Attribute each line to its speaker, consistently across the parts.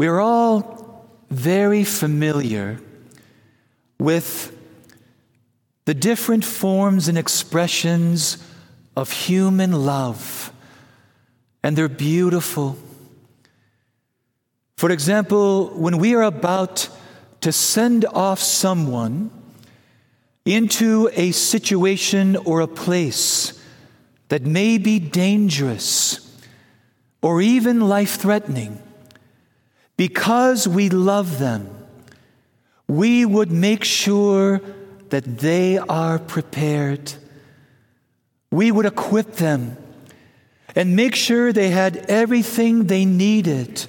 Speaker 1: We're all very familiar with the different forms and expressions of human love, and they're beautiful. For example, when we are about to send off someone into a situation or a place that may be dangerous or even life threatening, because we love them, we would make sure that they are prepared. We would equip them and make sure they had everything they needed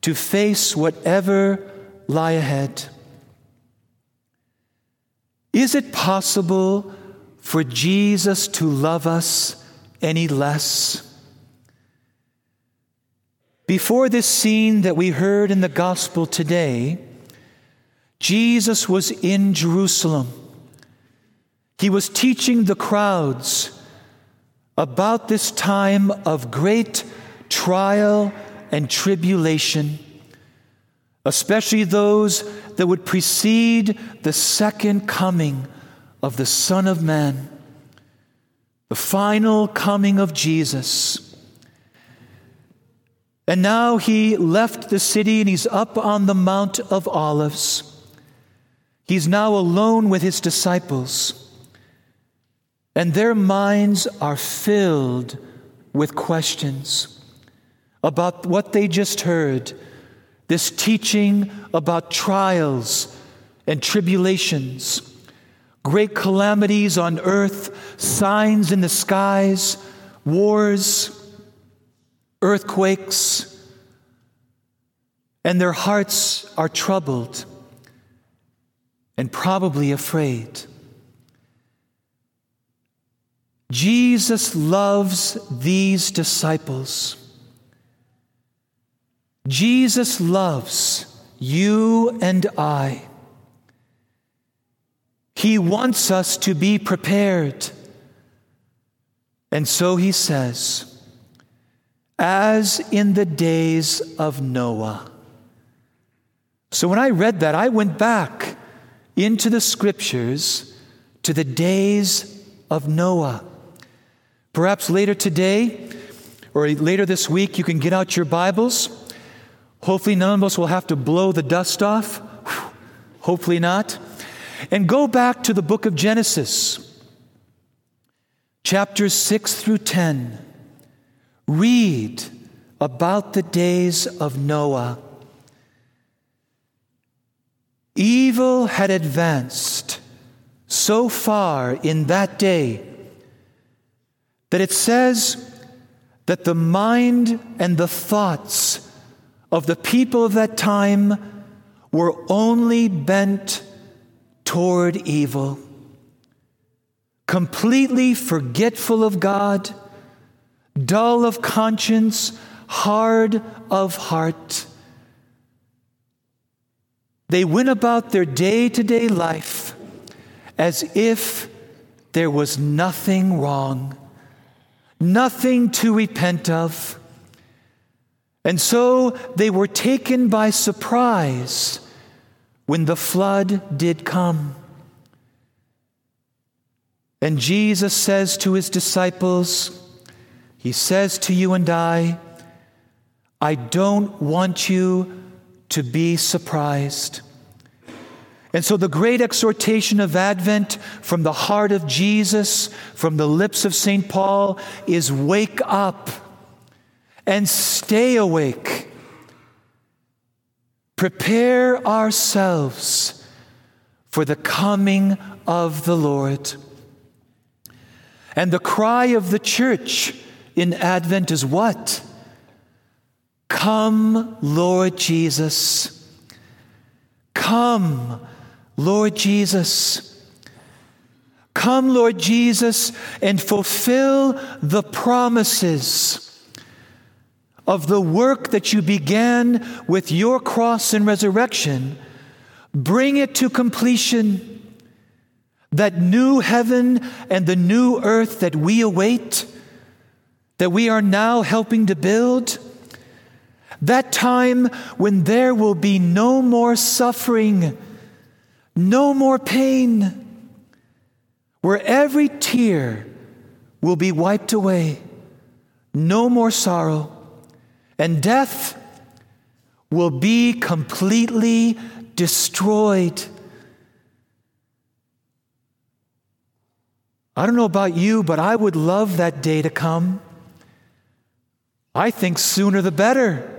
Speaker 1: to face whatever lie ahead. Is it possible for Jesus to love us any less? Before this scene that we heard in the gospel today, Jesus was in Jerusalem. He was teaching the crowds about this time of great trial and tribulation, especially those that would precede the second coming of the Son of Man, the final coming of Jesus. And now he left the city and he's up on the Mount of Olives. He's now alone with his disciples, and their minds are filled with questions about what they just heard this teaching about trials and tribulations, great calamities on earth, signs in the skies, wars, earthquakes, and their hearts are troubled and probably afraid. Jesus loves these disciples. Jesus loves you and I. He wants us to be prepared. And so he says, as in the days of Noah. So when I read that, I went back into the scriptures to the days of Noah. Perhaps later today or later this week, you can get out your Bibles. Hopefully, none of us will have to blow the dust off. Hopefully, not. And go back to the book of Genesis, chapters 6 through 10. Read about the days of Noah. Evil had advanced so far in that day that it says that the mind and the thoughts of the people of that time were only bent toward evil, completely forgetful of God, dull of conscience, hard of heart. They went about their day to day life as if there was nothing wrong, nothing to repent of. And so they were taken by surprise when the flood did come. And Jesus says to his disciples, He says to you and I, I don't want you to be surprised. And so, the great exhortation of Advent from the heart of Jesus, from the lips of St. Paul, is wake up and stay awake. Prepare ourselves for the coming of the Lord. And the cry of the church in Advent is what? Come, Lord Jesus. Come, Lord Jesus. Come, Lord Jesus, and fulfill the promises of the work that you began with your cross and resurrection. Bring it to completion. That new heaven and the new earth that we await, that we are now helping to build That time when there will be no more suffering, no more pain, where every tear will be wiped away, no more sorrow, and death will be completely destroyed. I don't know about you, but I would love that day to come. I think sooner the better.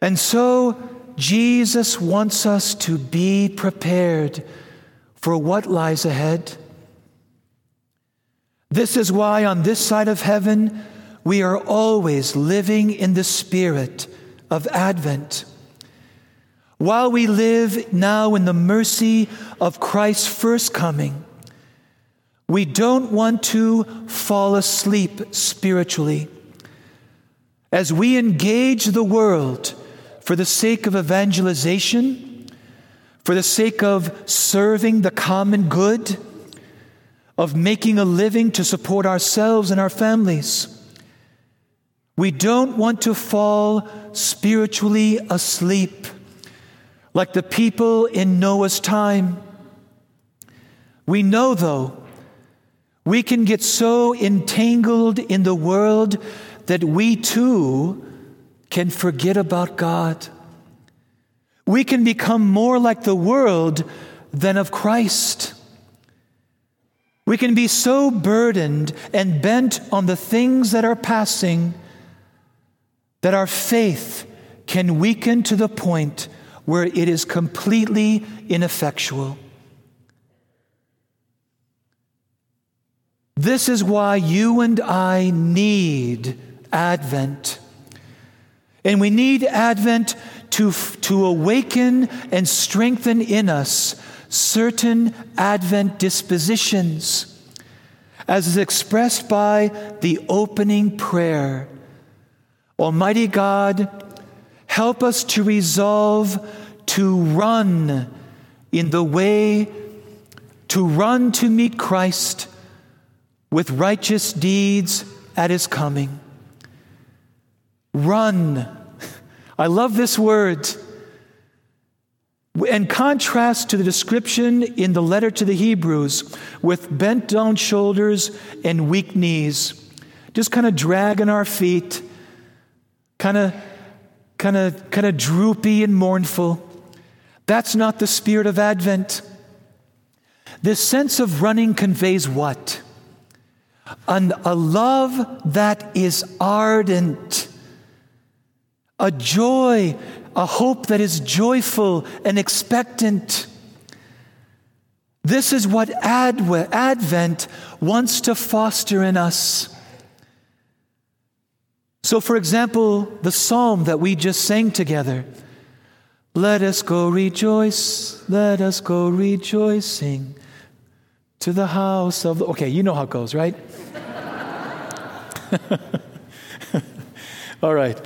Speaker 1: And so, Jesus wants us to be prepared for what lies ahead. This is why, on this side of heaven, we are always living in the spirit of Advent. While we live now in the mercy of Christ's first coming, we don't want to fall asleep spiritually. As we engage the world for the sake of evangelization, for the sake of serving the common good, of making a living to support ourselves and our families, we don't want to fall spiritually asleep like the people in Noah's time. We know, though, we can get so entangled in the world that we too can forget about God. We can become more like the world than of Christ. We can be so burdened and bent on the things that are passing that our faith can weaken to the point where it is completely ineffectual. This is why you and I need Advent. And we need Advent to, to awaken and strengthen in us certain Advent dispositions, as is expressed by the opening prayer. Almighty God, Help us to resolve to run in the way, to run to meet Christ with righteous deeds at his coming. Run. I love this word. In contrast to the description in the letter to the Hebrews with bent down shoulders and weak knees, just kind of dragging our feet, kind of kind of kind of droopy and mournful. That's not the spirit of Advent. This sense of running conveys what? An, a love that is ardent, a joy, a hope that is joyful and expectant. This is what Advent wants to foster in us. So, for example, the psalm that we just sang together let us go rejoice, let us go rejoicing to the house of the. Okay, you know how it goes, right? All right.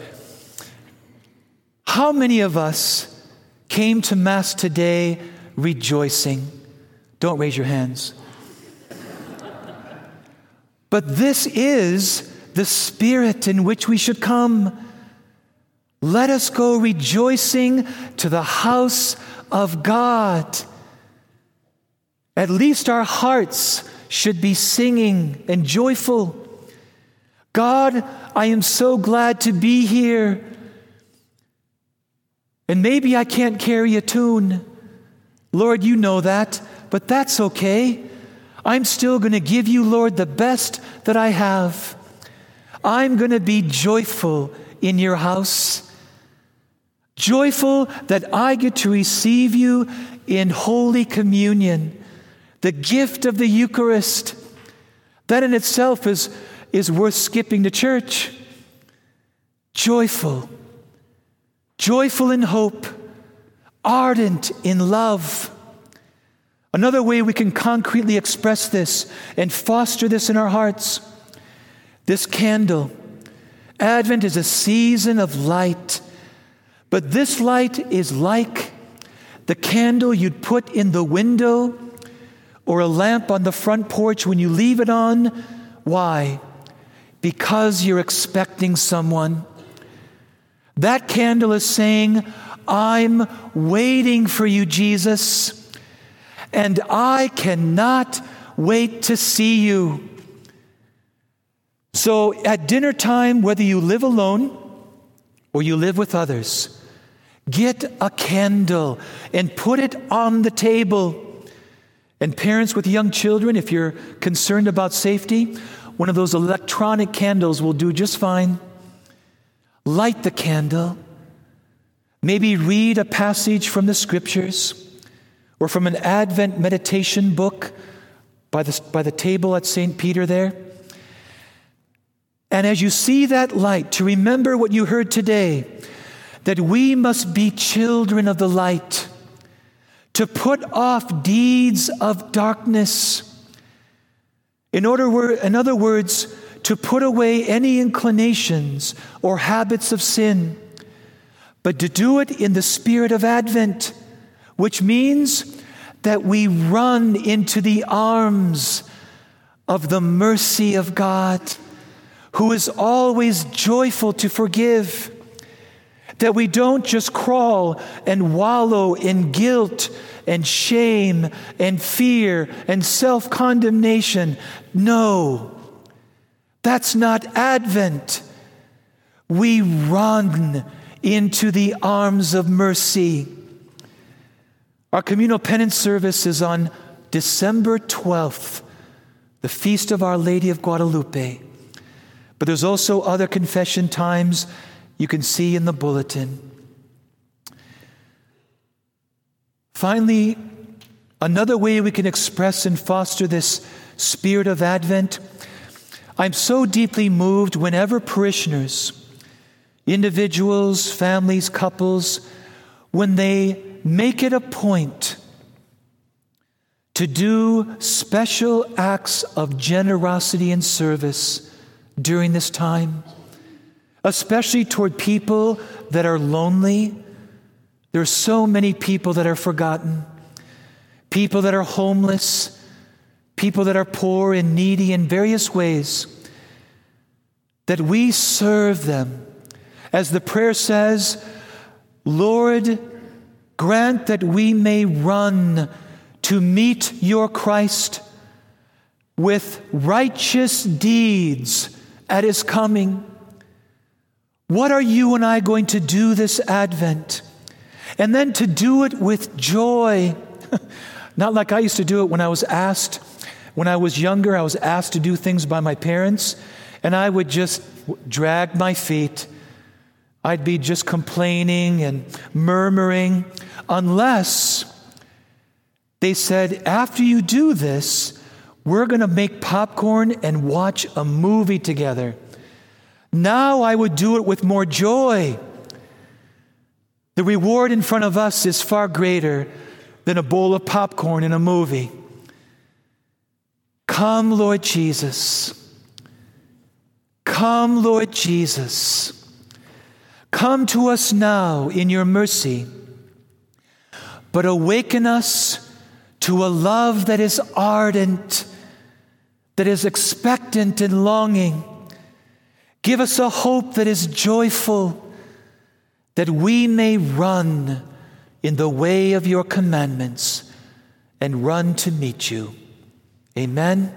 Speaker 1: How many of us came to Mass today rejoicing? Don't raise your hands. But this is the spirit in which we should come. Let us go rejoicing to the house of God. At least our hearts should be singing and joyful. God, I am so glad to be here. And maybe I can't carry a tune. Lord, you know that, but that's okay. I'm still going to give you, Lord, the best that I have. I'm going to be joyful in your house. Joyful that I get to receive you in Holy Communion, the gift of the Eucharist. That in itself is, is worth skipping to church. Joyful, joyful in hope, ardent in love. Another way we can concretely express this and foster this in our hearts this candle. Advent is a season of light, but this light is like the candle you'd put in the window or a lamp on the front porch when you leave it on. Why? because you're expecting someone. That candle is saying, I'm waiting for you, Jesus, and I cannot wait to see you. So at dinner time, whether you live alone or you live with others, get a candle and put it on the table. And parents with young children, if you're concerned about safety, one of those electronic candles will do just fine. Light the candle. Maybe read a passage from the scriptures or from an Advent meditation book by the, by the table at St. Peter there. And as you see that light, to remember what you heard today that we must be children of the light, to put off deeds of darkness. In, order, in other words, to put away any inclinations or habits of sin, but to do it in the spirit of Advent, which means that we run into the arms of the mercy of God, who is always joyful to forgive. That we don't just crawl and wallow in guilt and shame and fear and self condemnation. No, that's not Advent. We run into the arms of mercy. Our communal penance service is on December 12th, the feast of Our Lady of Guadalupe. But there's also other confession times you can see in the bulletin. Finally, another way we can express and foster this spirit of Advent, I'm so deeply moved whenever parishioners, individuals, families, couples, when they make it a point to do special acts of generosity and service during this time, especially toward people that are lonely. There are so many people that are forgotten, people that are homeless, people that are poor and needy in various ways, that we serve them. As the prayer says, Lord, Grant that we may run to meet your Christ with righteous deeds at his coming. What are you and I going to do this Advent? And then to do it with joy. Not like I used to do it when I was asked, when I was younger, I was asked to do things by my parents, and I would just drag my feet I'd be just complaining and murmuring unless they said, after you do this, we're going to make popcorn and watch a movie together. Now I would do it with more joy. The reward in front of us is far greater than a bowl of popcorn in a movie. Come, Lord Jesus. Come, Lord Jesus. Come to us now in your mercy, but awaken us to a love that is ardent, that is expectant and longing. Give us a hope that is joyful, that we may run in the way of your commandments and run to meet you. Amen.